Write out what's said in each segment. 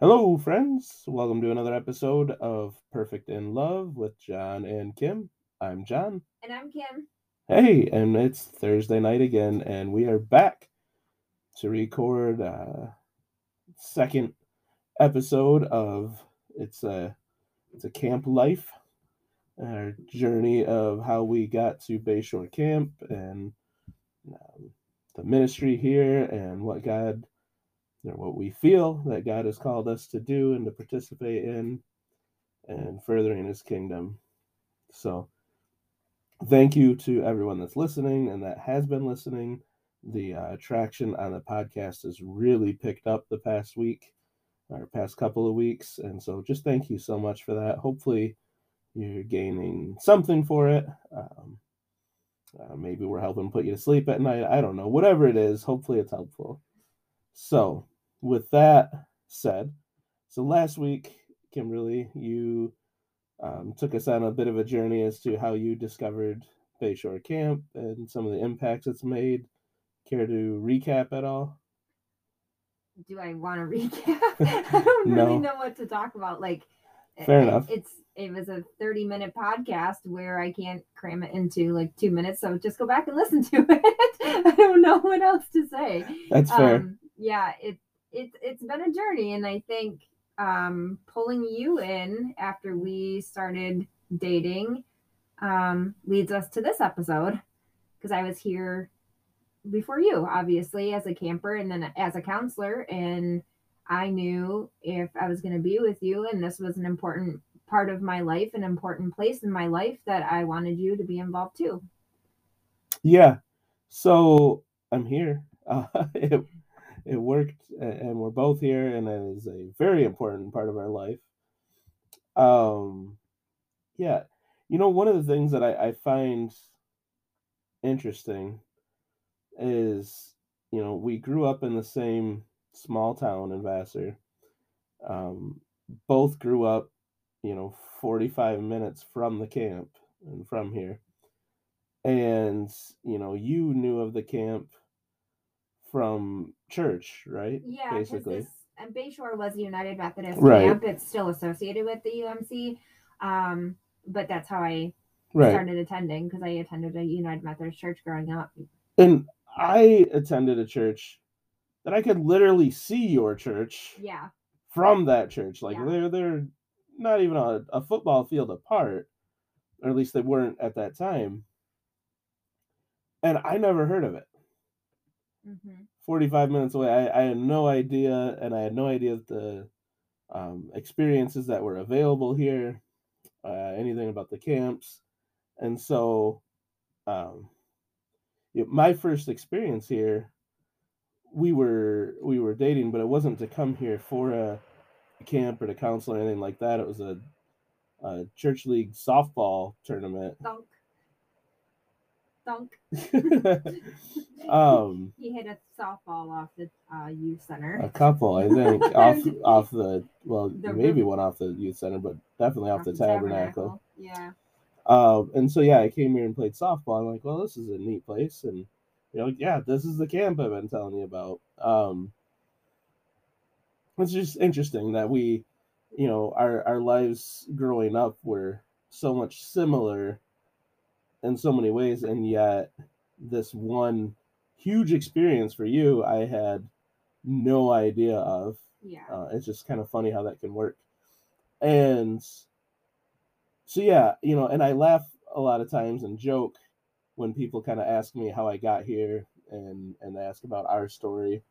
Hello, friends. Welcome to another episode of Perfect in Love with Jon and Kim. I'm Jon. And I'm Kim. Hey, and it's Thursday night again, and we are back to record uh second episode of it's a it's a camp life, our journey of how we got to Bayshore Camp and um, the ministry here and what God what we feel that God has called us to do and to participate in and furthering his kingdom. So thank you to everyone that's listening and that has been listening. The uh, traction on the podcast has really picked up the past week or past couple of weeks. And so just thank you so much for that. Hopefully you're gaining something for it. Um, uh, maybe we're helping put you to sleep at night. I don't know. Whatever it is, hopefully it's helpful. So, with that said, so last week, Kimberly, you um, took us on a bit of a journey as to how you discovered Bayshore Camp and some of the impacts it's made. Care to recap at all? Do I want to recap? I don't No. really know what to talk about. Like, Fair it- enough. It's it was a 30 minute podcast where I can't cram it into like two minutes. So just go back and listen to it. I don't know what else to say. That's fair. Um, yeah, it it it's been a journey, and I think um, pulling you in after we started dating um, leads us to this episode because I was here before you, obviously, as a camper and then as a counselor, and I knew if I was going to be with you, and this was an important part of my life, an important place in my life, that I wanted you to be involved too. Yeah. So I'm here. Uh, it worked, and we're both here, and it is a very important part of our life. Um, yeah. You know, one of the things that I, I find interesting is, you know, we grew up in the same small town in Vassar. Um, both grew up, you know, 45 minutes from the camp and from here and you know you knew of the camp from church right Yeah, basically this and Bayshore was a United Methodist Right. camp. It's still associated with the UMC, um, but that's how I right started attending because I attended a United Methodist church growing up. and i attended a church that i could literally see your church Yeah, from that church like Yeah. they're they're not even a, a football field apart or at least they weren't at that time and i never heard of it hmm 45 minutes away. I, I had no idea, and I had no idea the um, experiences that were available here, uh, anything about the camps. And so, um, know, my first experience here, we were we were dating, but it wasn't to come here for a camp or to counsel or anything like that. It was a, a church league softball tournament. thunk, thunk. um, He hit a softball off the uh, youth center. A couple, I think, off off the well, The maybe one off the youth center, but definitely off, the, tabernacle. Yeah. Um, and so yeah, I came here and played softball. I'm like, well, this is a neat place, and you know, yeah, this is the camp I've been telling you about. Um, it's just interesting that we, you know, our our lives growing up were so much similar in so many ways, and yet this one huge experience for you, I had no idea of. Yeah. Uh, it's just kind of funny how that can work. And so, yeah, you know, and I laugh a lot of times and joke when people kind of ask me how I got here and and ask about our story.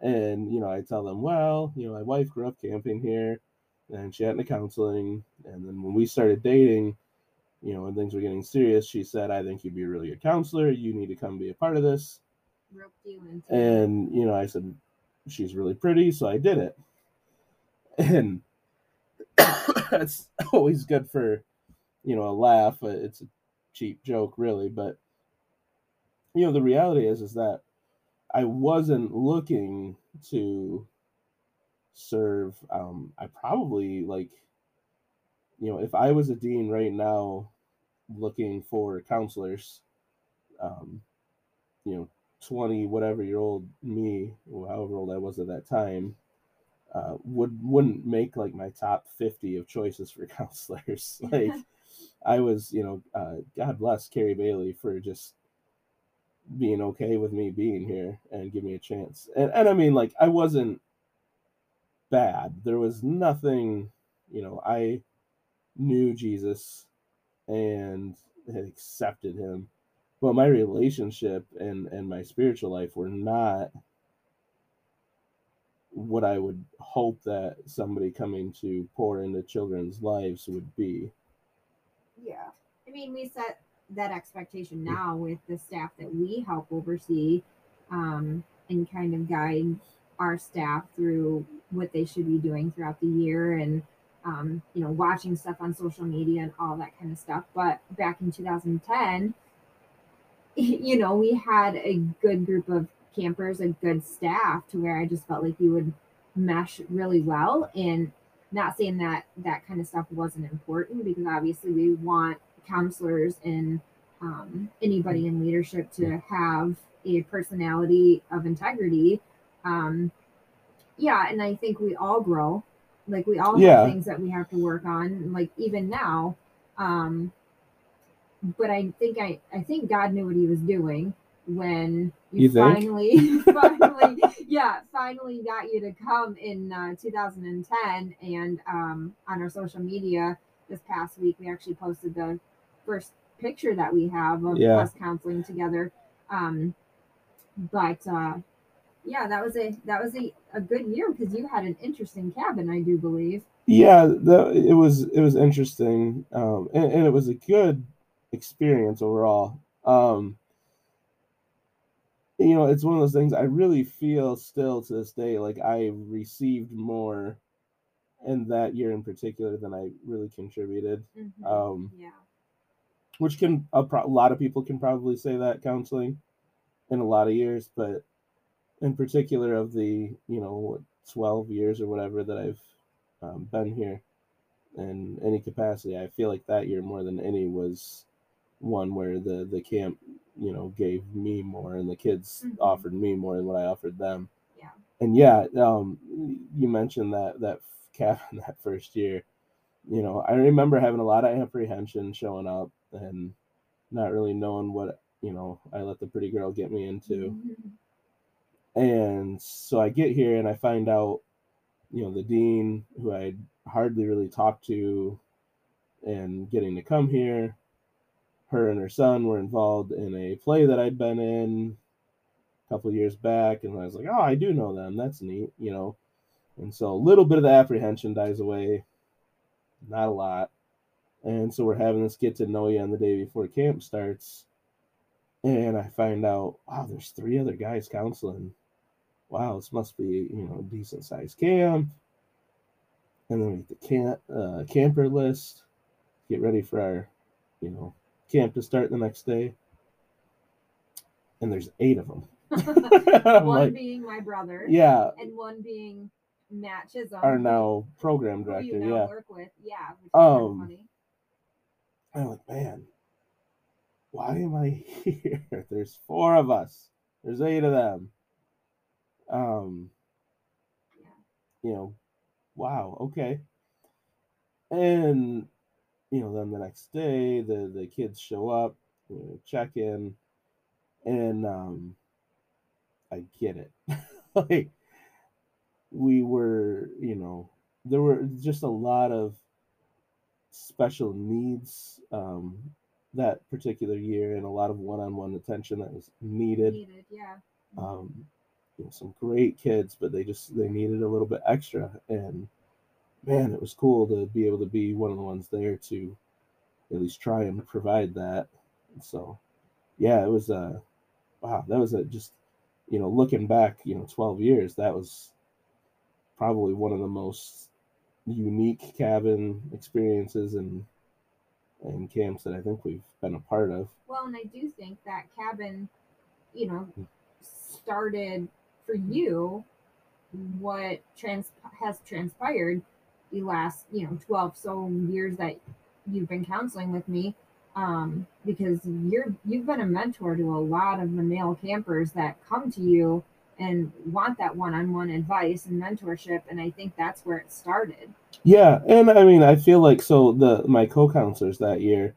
And you know, I tell them, well, you know, my wife grew up camping here, and she had into counseling. And then when we started dating, you know, when things were getting serious, she said, "I think you'd be a really good counselor. You need to come be a part of this." You And you know, I said, "She's really pretty," so I did it. And that's always good for, you know, a laugh. Uh, It's a cheap joke, really, but you know, the reality is, is that I wasn't looking to serve. Um, I probably like, you know, if I was a dean right now, looking for counselors, um, you know, 20 whatever year old me or however old i was at that time uh, would wouldn't make like my top 50 of choices for counselors. Like i was you know uh, god bless carrie bailey for just being okay with me being here and give me a chance. And, and i mean like i wasn't bad. There was nothing you know i knew jesus and had accepted him but my relationship and and my spiritual life were not what I would hope that somebody coming to pour into children's lives would be. Yeah. I mean, we set that expectation now with the staff that we help oversee um, and kind of guide our staff through what they should be doing throughout the year and, um, you know, watching stuff on social media and all that kind of stuff. But back in 2010, you know, we had a good group of campers, a good staff to where I just felt like we would mesh really well. And not saying that that kind of stuff wasn't important because obviously we want counselors and um, anybody in leadership to have a personality of integrity. Um, yeah, and I think we all grow. Like we all Yeah. have things that we have to work on. Like even now, um, but I think I I think God knew what He was doing when you, You finally finally yeah finally got you to come in uh, 2010 and um, on our social media this past week we actually posted the first picture that we have of Yeah. us counseling together um, but uh, yeah that was a that was a, a good year because you had an interesting cabin I do believe Yeah, the, it was it was interesting, um, and, and it was a good experience overall. Um, you know, it's one of those things I really feel still to this day like I received more in that year in particular than I really contributed. Um, yeah which can a, pro- a lot of people can probably say that counseling in a lot of years but in particular of the you know what 12 years or whatever that i've um, been here in any capacity i feel like that year more than any was one where the the camp you know gave me more and the kids Mhm. offered me more than what i offered them Yeah. and yeah um you mentioned that that cabin that first year you know, I remember having a lot of apprehension showing up and not really knowing what, you know, I let the pretty girl get me into. Mhm. And so I get here and I find out, you know, the dean who I'd hardly really talked to and getting to come here, her and her son were involved in a play that I'd been in a couple years back. And I was like, oh, I do know them. That's neat, you know. And so a little bit of the apprehension dies away, not a lot. And so we're having this get to know you on the day before camp starts. And I find out, wow, there's three other guys counseling. Wow, this must be, you know, a decent sized camp. And then we get the camp uh, camper list, get ready for our, you know, camp to start the next day. And there's eight of them. One like, being my brother yeah, and one being matches our now program director. now Yeah. work with yeah which is Um, funny. I'm like, man, why am I here? There's four of us. There's eight of them. Um, you know, wow, okay. And you know, then the next day, the the kids show up, you know, check in, and um, I get it. like, we were, you know, there were just a lot of special needs um, that particular year and a lot of one-on-one attention that was needed needed yeah um, you know, some great kids but they just they needed a little bit extra and man it was cool to be able to be one of the ones there to at least try and provide that so yeah it was uh wow that was a just you know looking back you know 12 years that was probably one of the most unique cabin experiences and and camps that I think we've been a part of. well and I do think that cabin you know started for you what trans has transpired the last you know 12 so years that you've been counseling with me um because you're you've been a mentor to a lot of the male campers that come to you and want that one-on-one advice and mentorship and i think that's where it started. Yeah, and I mean, I feel like so the my co-counselors that year,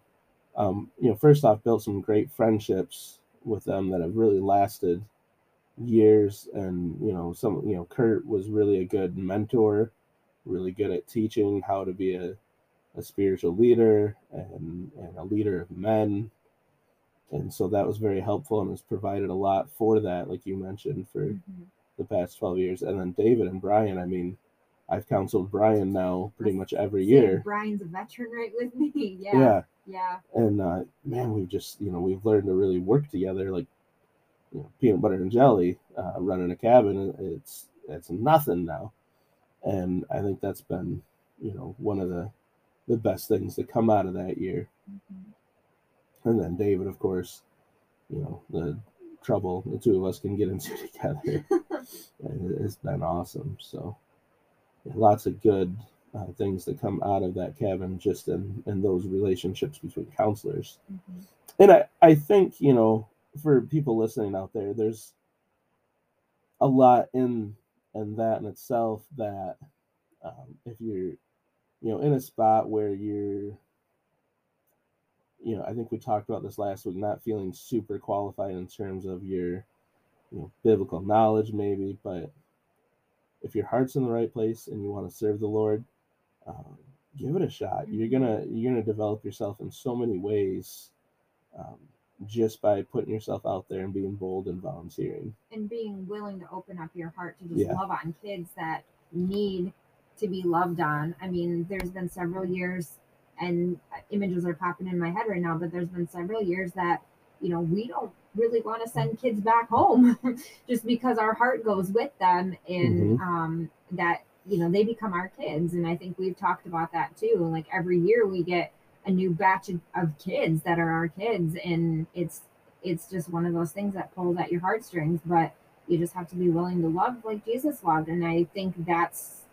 um, you know, first off, built some great friendships with them that have really lasted years, and you know, some you know, Kurt was really a good mentor, really good at teaching how to be a, a spiritual leader and and a leader of men, and so that was very helpful and has provided a lot for that, like you mentioned, for Mhm. the past twelve years, and then David and Brian, I mean. I've counseled Brian now pretty much every year. brian's a veteran right with me yeah Yeah. yeah And uh, man, we've just, you know, we've learned to really work together like you know, peanut butter and jelly, uh, running a cabin. It's it's nothing now. And I think that's been, you know, one of the the best things to come out of that year. Mhm. And then David, of course, you know, the trouble the two of us can get into together it's been awesome. So yeah, lots of good uh, things that come out of that cabin just in, in those relationships between counselors. Mhm. And I, I think, you know, for people listening out there, there's a lot in in that in itself that um, if you're, you know, in a spot where you're you know, I think we talked about this last week, not feeling super qualified in terms of your, you know, biblical knowledge, maybe, but if your heart's in the right place and you want to serve the Lord, um, give it a shot. You're gonna you're gonna develop yourself in so many ways, um, just by putting yourself out there and being bold and volunteering. and being willing to open up your heart to just Yeah. love on kids that need to be loved on. I mean, there's been several years, and images are popping in my head right now, but there's been several years that, you know, we don't really want to send kids back home just because our heart goes with them and um, that, you know, they become our kids. And I think we've talked about that too. Like every year we get a new batch of, of kids that are our kids, and it's it's just one of those things that pulls at your heartstrings but you just have to be willing to love like jesus loved. And i think that's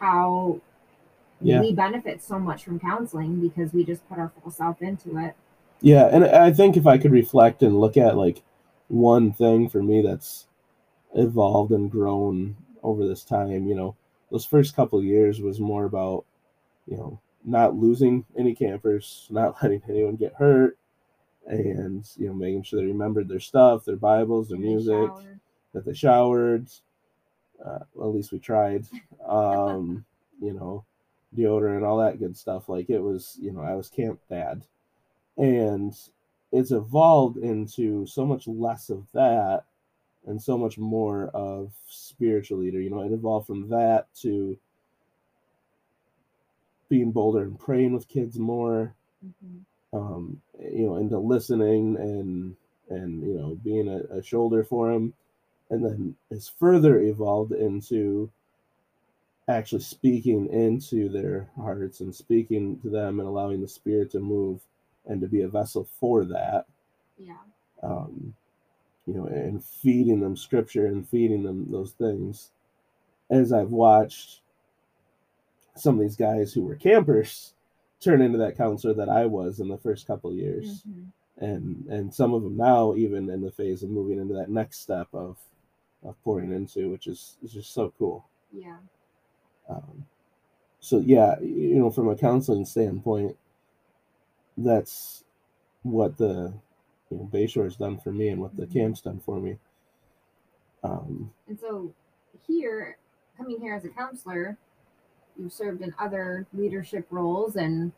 how Yeah. we benefit so much from counseling because we just put our full self into it. Yeah, and I think if I could reflect and look at like one thing for me that's evolved and grown over this time, you know, those first couple of years was more about, you know, not losing any campers, not letting anyone get hurt, and you know, making sure they remembered their stuff, their Bibles, their music, shower. that they showered. Uh, well, at least we tried. Um, you know, deodorant all that good stuff. Like it was, you know, I was camp dad, and it's evolved into so much less of that and so much more of spiritual leader. You know, it evolved from that to being bolder and praying with kids more Mhm. um, you know, into listening and and you know being a, a shoulder for him, and then it's further evolved into actually speaking into their hearts and speaking to them and allowing the spirit to move and to be a vessel for that. yeah Um, you know, and feeding them scripture and feeding them those things. As I've watched some of these guys who were campers turn into that counselor that I was in the first couple years, Mhm. and and some of them now even in the phase of moving into that next step of of pouring into, which is is just so cool. yeah Um, so yeah, you know, from a counseling standpoint, that's what the you know Bayshore has done for me and what the Mhm. camp's done for me. Um, and so here coming here as a counselor you've served in other leadership roles and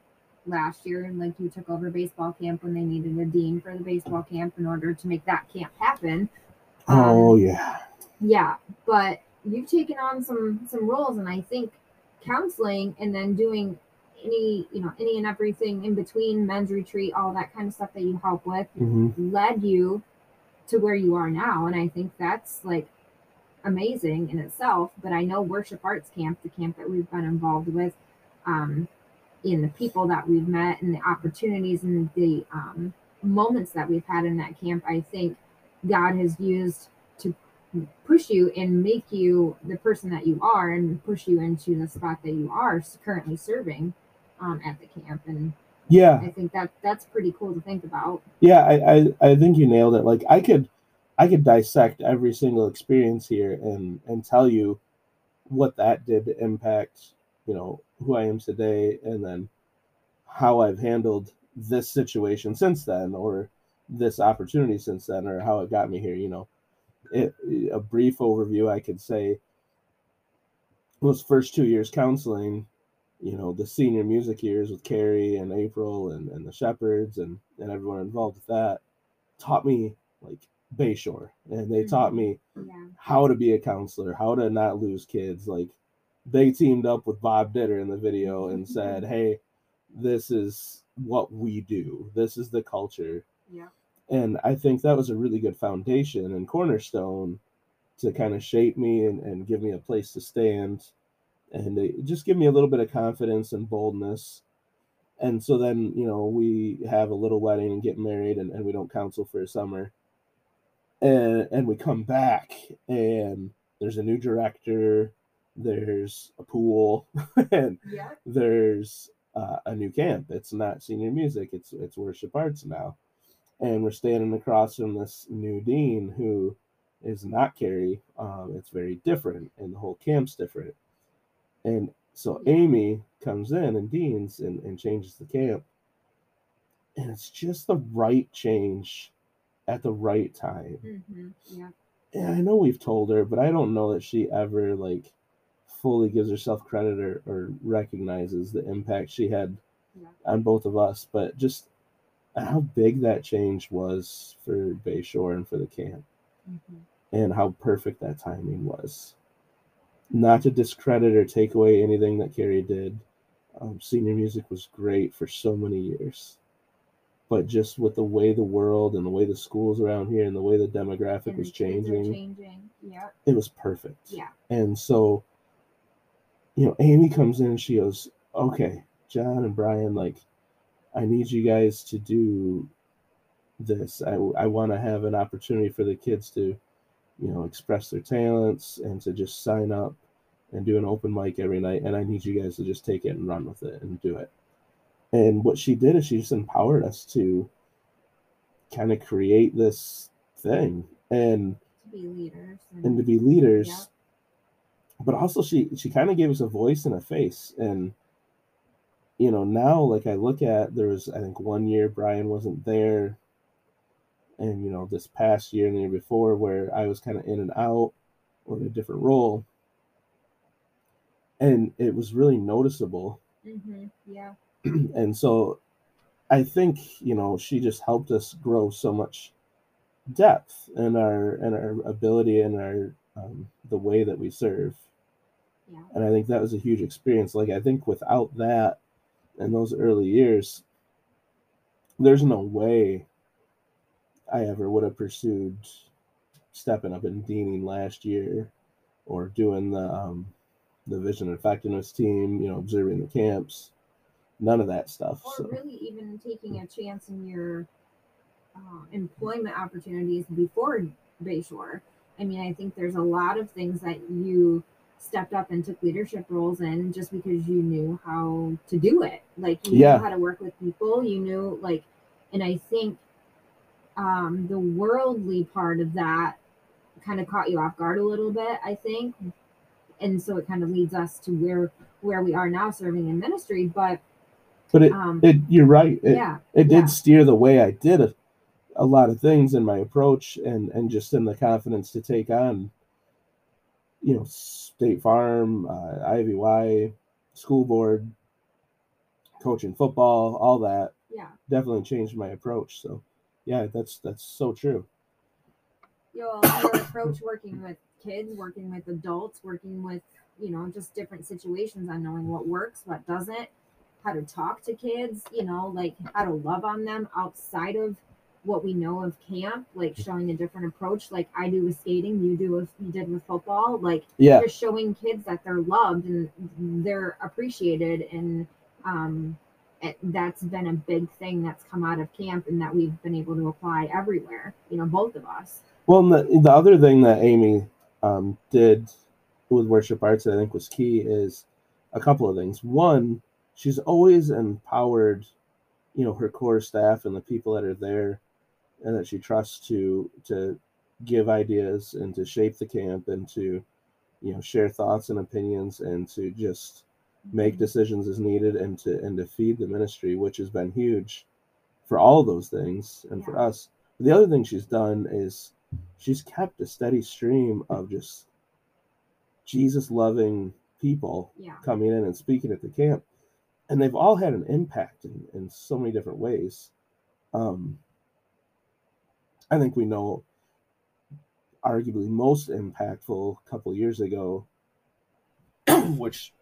last year and like you took over baseball camp when they needed a dean for the baseball camp in order to make that camp happen. Um, oh yeah, yeah but you've taken on some some roles and i think counseling and then doing any you know any and everything in between men's retreat all that kind of stuff that you help with hmm led you to where you are now and i think that's like amazing in itself but i know worship arts camp the camp that we've been involved with um in the people that we've met and the opportunities and the um, moments that we've had in that camp i think god has used to push you and make you the person that you are and push you into the spot that you are currently serving um, at the camp and yeah, i think that that's pretty cool to think about yeah. I, I I think you nailed it. Like I could I could dissect every single experience here and and tell you what that did to impact, you know, who I am today and then how I've handled this situation since then or this opportunity since then or how it got me here, you know. It, a brief overview I could say those first two years counseling, you know, the senior music years with Carrie and April and, and the Shepherds and, and everyone involved with that taught me like Bayshore, and they taught Mm-hmm. me Yeah. how to be a counselor, how to not lose kids. Like they teamed up with Bob Ditter in the video and said, "Hey, this is what we do. This is the culture." Yeah. And I think that was a really good foundation and cornerstone to kind of shape me and, and give me a place to stand and it just give me a little bit of confidence and boldness. And so then, you know, we have a little wedding and get married and, and we don't counsel for a summer. And and we come back and there's a new director, there's a pool, and Yeah. there's uh, a new camp. It's not senior music, it's it's worship arts now. And we're standing across from this new dean who is not Carrie. Um, it's very different, and the whole camp's different. And so Amy comes in and deans and, and changes the camp. And it's just the right change at the right time. hmm Yeah. And I know we've told her, but I don't know that she ever like fully gives herself credit or, or recognizes the impact she had Yeah. on both of us. But just how big that change was for Bayshore and for the camp hmm and how perfect that timing was. Not to discredit or take away anything that Carrie did. Um, senior music was great for so many years. But just with the way the world and the way the schools around here and the way the demographic And was changing, Changing. Yeah. it was perfect. Yeah. And so, you know, Amy comes in and she goes, Okay, Jon and Brian, like, I need you guys to do this. I, I want to have an opportunity for the kids to, you know, express their talents and to just sign up and do an open mic every night. And I need you guys to just take it and run with it and do it. And what she did is she just empowered us to kind of create this thing and To be leaders. and to be leaders Yeah. but also she she kind of gave us a voice and a face and you know now like i look at there was i think one year brian wasn't there and you know this past year and the year before where i was kind of in and out or in a different role and it was really noticeable hmm Yeah. and so i think you know she just helped us grow so much depth in our in our ability and our um, the way that we serve. Yeah. and i think that was a huge experience. Like i think without that in those early years there's no way i ever would have pursued stepping up and deaning last year or doing the um, the vision effectiveness team you know observing the camps none of that stuff Or so really even taking a chance in your uh, employment opportunities before Bayshore. I mean, I think there's a lot of things that you stepped up and took leadership roles in just because you knew how to do it. Like you Yeah. knew how to work with people. You knew like, and I think um, the worldly part of that kind of caught you off guard a little bit. I think, and so it kind of leads us to where where we are now, serving in ministry. But but it, um, it you're right it, yeah, it did yeah. steer the way I did a, a lot of things in my approach and and just in the confidence to take on you know State Farm, uh, IVY, school board, coaching football, all that yeah. definitely changed my approach. So yeah, that's that's so true. your, your approach working with kids, working with adults, working with, you know, just different situations on knowing what works, what doesn't, how to talk to kids, you know, like how to love on them outside of what we know of camp, like showing a different approach, like I do with skating, you do with you did with football, like Yeah, just showing kids that they're loved and they're appreciated and um it, that's been a big thing that's come out of camp and that we've been able to apply everywhere you know both of us Well, and the, the other thing that Amy um, did with worship arts that I think was key is a couple of things. One, she's always empowered, you know, her core staff and the people that are there, and that she trusts to to give ideas and to shape the camp and to you know share thoughts and opinions and to just make decisions as needed and to and to feed the ministry which has been huge for all of those things and for Yeah. us the other thing she's done is she's kept a steady stream of just jesus loving people Yeah. coming in and speaking at the camp and they've all had an impact in, in so many different ways. Um, i think we know arguably most impactful a couple years ago which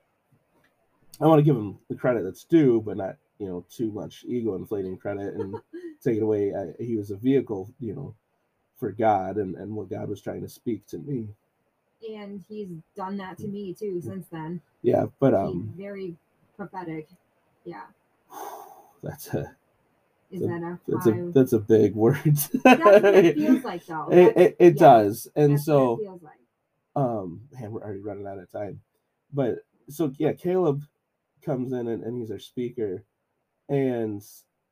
i want to give him the credit that's due but not you know too much ego inflating credit and take it away. I, he was a vehicle you know for god and, and what god was trying to speak to me. And he's done that to me too since then. yeah but um very prophetic. Yeah. that's a Is that a that's a that's a big word That's what it feels like though. it, it, it yeah, does and that's so it feels like. um man we're already running out of time but so yeah caleb comes in and, and he's our speaker and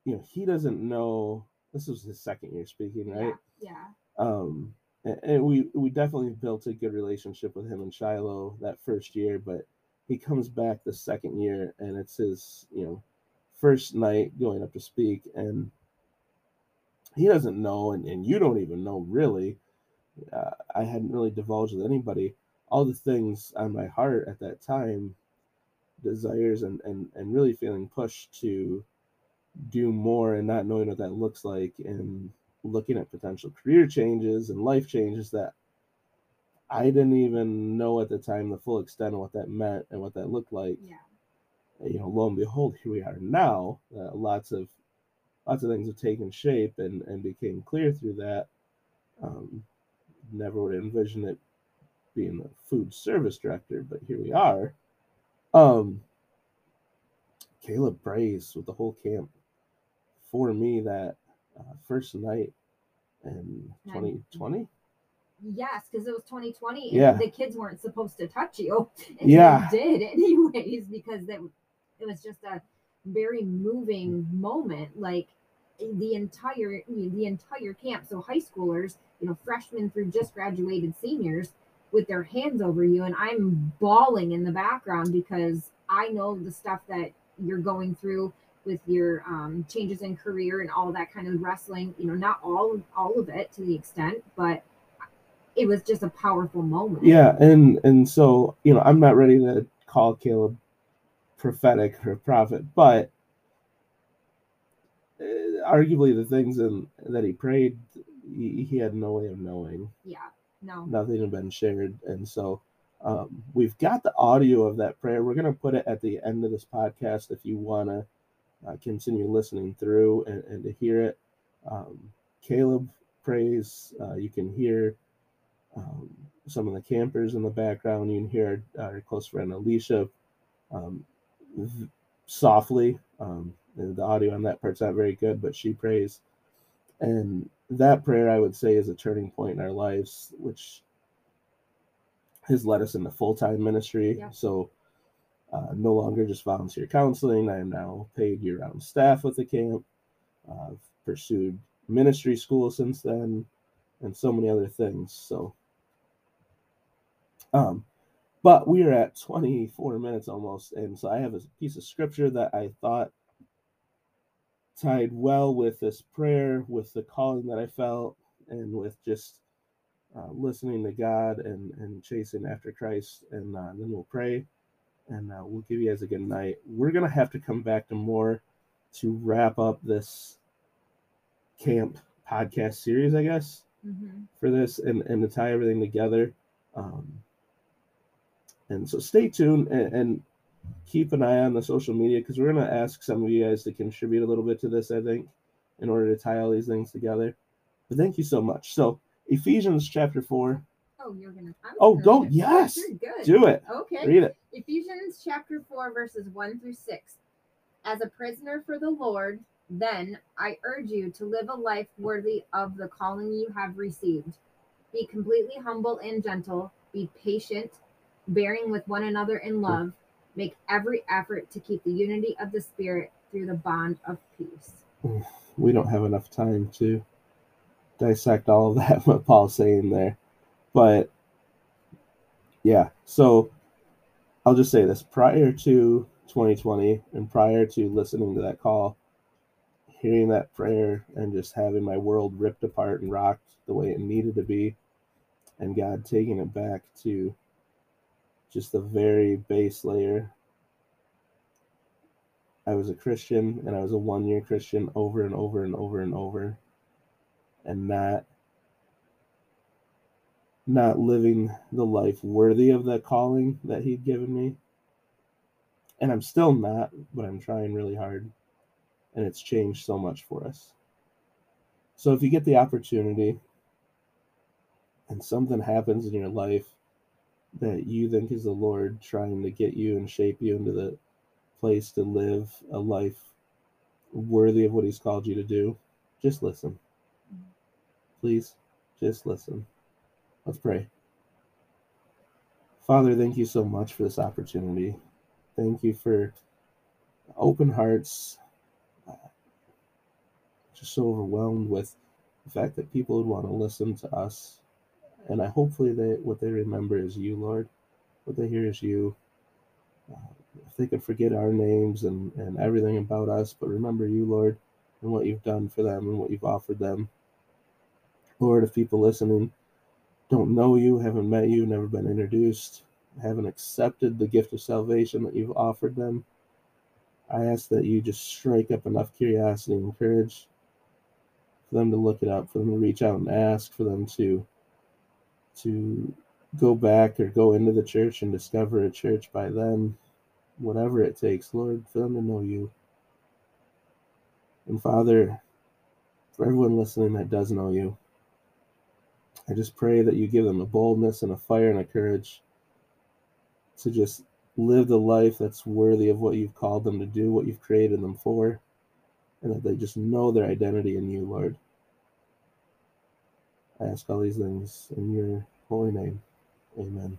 you know he doesn't know this was his second year speaking right Yeah. um and, and we we definitely built a good relationship with him and shiloh that first year but he comes back the second year and it's his you know first night going up to speak and he doesn't know and, and you don't even know really. Uh, i hadn't really divulged with anybody. All the things on my heart at that time desires and and, and really feeling pushed to do more and not knowing what that looks like and looking at potential career changes and life changes that I didn't even know at the time the full extent of what that meant and what that looked like. Yeah. You know, lo and behold, here we are now. Uh, lots of lots of things have taken shape and and became clear through that. Um, never would envision it being the food service director, but here we are. Um, Caleb prays with the whole camp for me that uh, first night in Nine. 2020. Yes, because it was 2020 and Yeah. the kids weren't supposed to touch you. And Yeah. They did anyways because that it was just a very moving moment. Like the entire the entire camp. So high schoolers, you know, freshmen through just graduated seniors with their hands over you and I'm bawling in the background because I know the stuff that you're going through with your um, changes in career and all that kind of wrestling you know not all all of it to the extent but it was just a powerful moment Yeah, and and so you know, I'm not ready to call Caleb prophetic or prophet, but uh, arguably the things in, that he prayed, he, he had no way of knowing. yeah no Nothing had been shared, and so um, we've got the audio of that prayer. We're gonna put it at the end of this podcast if you wanna uh, continue listening through and, and to hear it. Um, Caleb prays. Uh, you can hear um, some of the campers in the background. You can hear our, close friend Alicia um, softly. Um, the audio on that part's not very good, but she prays. And that prayer, I would say, is a turning point in our lives, which has led us into full time ministry. Yeah. So, uh, no longer just volunteer counseling. I am now paid year round staff with the camp. Uh, I've pursued ministry school since then, and so many other things. So, um, but we are at 24 minutes almost, and so I have a piece of scripture that I thought tied well with this prayer, with the calling that I felt, and with just uh, listening to God and and chasing after Christ. And uh, then we'll pray, and uh, we'll give you guys a good night. We're gonna have to come back to more to wrap up this camp podcast series, I guess Mhm. for this and, and to tie everything together. Um, and so stay tuned and, and keep an eye on the social media because we're going to ask some of you guys to contribute a little bit to this, I think, in order to tie all these things together. But thank you so much. So, Ephesians chapter 4. oh you're gonna I was Oh, go. Yes. Good Do it. okay Read it. Ephesians chapter 4, verses 1 through 6. As a prisoner for the Lord, then I urge you to live a life worthy of the calling you have received. Be completely humble and gentle, be patient, bearing with one another in love. Make every effort to keep the unity of the Spirit through the bond of peace. We don't have enough time to dissect all of that what Paul's saying there. But yeah, so I'll just say this prior to 2020 and prior to listening to that call, hearing that prayer and just having my world ripped apart and rocked the way it needed to be, and God taking it back to just the very base layer. I was a Christian and I was a one year Christian over and over and over and over, and not not living the life worthy of the calling that he'd given me. And I'm still not, but I'm trying really hard. And it's changed so much for us. So if you get the opportunity and something happens in your life that you think is the Lord trying to get you and shape you into the place to live a life worthy of what He's called you to do, just listen. Please, just listen. Let's pray. Father, thank you so much for this opportunity. Thank you for open hearts. Uh, just so overwhelmed with the fact that people would want to listen to us. And I hopefully that what they remember is you, Lord. What they hear is you. Uh, if they could forget our names and, and everything about us, but remember you, Lord, and what you've done for them and what you've offered them. Lord, if people listening don't know you, haven't met you, never been introduced, haven't accepted the gift of salvation that you've offered them, I ask that you just strike up enough curiosity and courage for them to look it up, for them to reach out and ask, for them to to go back or go into the church and discover a church by them, whatever it takes, Lord, for them to know you. And Father, for everyone listening that does know you, I just pray that you give them a boldness and a fire and a courage to just live the life that's worthy of what you've called them to do, what you've created them for, and that they just know their identity in you, Lord. I ask all these things in your holy name. Amen.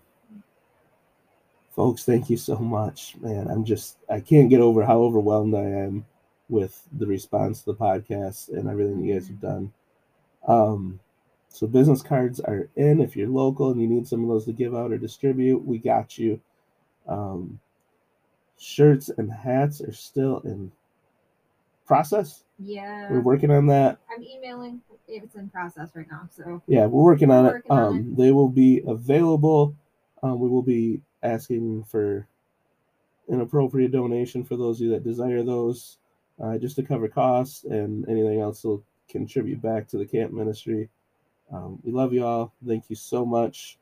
Folks, thank you so much. Man, I'm just, I can't get over how overwhelmed I am with the response to the podcast and everything you guys have done. Um, so business cards are in. If you're local and you need some of those to give out or distribute, we got you. Um, shirts and hats are still in process. Yeah. We're working on that. I'm emailing. It's in process right now. So Yeah, we're working on We're it. on Um, they will be available. Um, we will be asking for an appropriate donation for those of you that desire those, uh, just to cover costs and anything else will contribute back to the camp ministry. Um, we love you all. Thank you so much.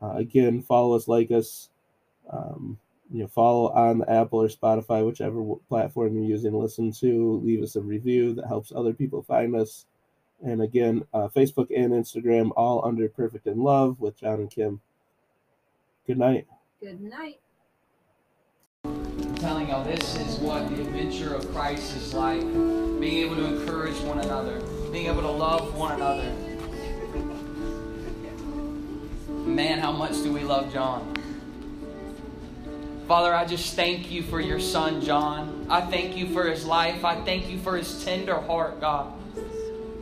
Uh, again, follow us, like us. Um, you know, follow on the Apple or Spotify, whichever platform you're using to listen to. Leave us a review that helps other people find us. And again, uh, Facebook and Instagram, all under Perfect in Love with Jon and Kim. Good night. good night. I'm telling y'all, this is what the adventure of Christ is like. Being able to encourage one another, being able to love one another. Man, how much do we love Jon? Father, I just thank you for your son, Jon. I thank you for his life. I thank you for his tender heart, God.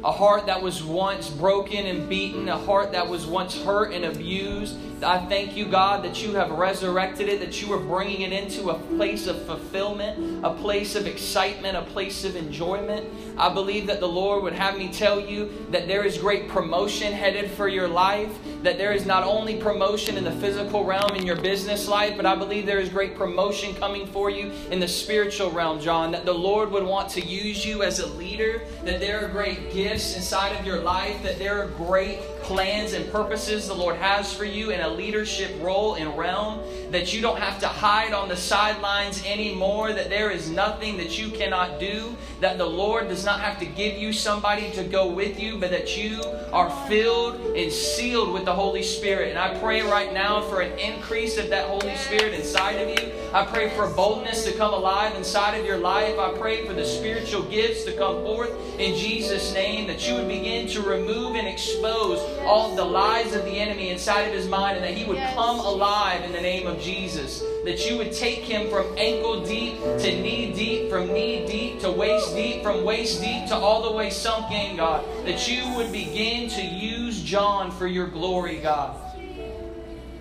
A heart that was once broken and beaten, a heart that was once hurt and abused. I thank you, God, that you have resurrected it, that you are bringing it into a place of fulfillment, a place of excitement, a place of enjoyment. I believe that the Lord would have me tell you that there is great promotion headed for your life, that there is not only promotion in the physical realm in your business life, but I believe there is great promotion coming for you in the spiritual realm, Jon, that the Lord would want to use you as a leader, that there are great gifts inside of your life, that there are great plans and purposes the Lord has for you in a leadership role and realm, that you don't have to hide on the sidelines anymore, that there is nothing that you cannot do, that the Lord does not have to give you somebody to go with you, but that you are filled and sealed with the Holy Spirit. And I pray right now for an increase of that Holy Spirit inside of you. I pray for boldness to come alive inside of your life. I pray for the spiritual gifts to come forth in Jesus' name, that you would begin to remove and expose all the lies of the enemy inside of his mind, and that he would Yes. come alive in the name of Jesus. that you would take him from ankle deep to knee deep, from knee deep to waist deep, from waist deep to all the way sunk in, God. That you would begin to use Jon for your glory, God.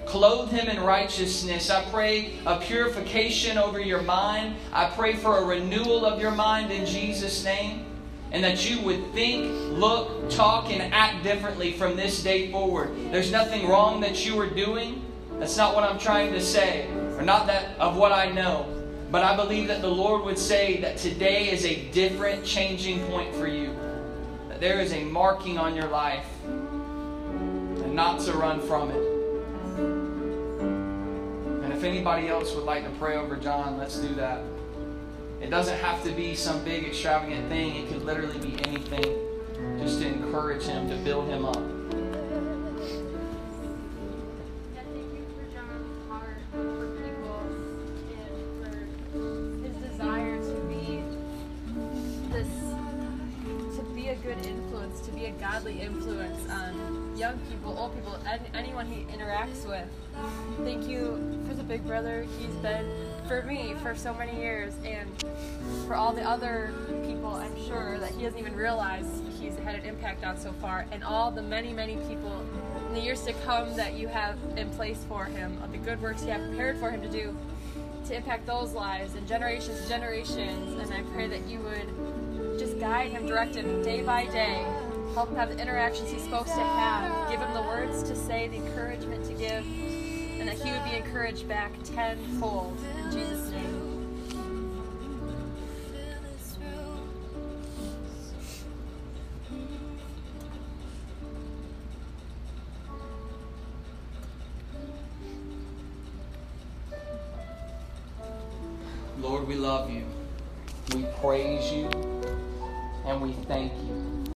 Clothe him in righteousness. I pray a purification over your mind. I pray for a renewal of your mind in Jesus' name. And that you would think, look, talk, and act differently from this day forward. There's nothing wrong that you are doing. That's not what I'm trying to say, or not that of what I know. But I believe that the Lord would say that today is a different changing point for you. That there is a marking on your life, and not to run from it. And if anybody else would like to pray over Jon, let's do that. It doesn't have to be some big extravagant thing, it could literally be anything just to encourage him, to build him up. Influence, to be a godly influence on young people, old people, and anyone he interacts with. Thank you for the big brother he's been for me for so many years, and for all the other people I'm sure that he doesn't even realize he's had an impact on so far, and all the many, many people in the years to come that you have in place for him, of the good works you have prepared for him to do, to impact those lives and generations to generations. And I pray that you would just guide him, direct him day by day, help him have the interactions he's supposed to have, give him the words to say, the encouragement to give, and that he would be encouraged back tenfold. In Jesus' name.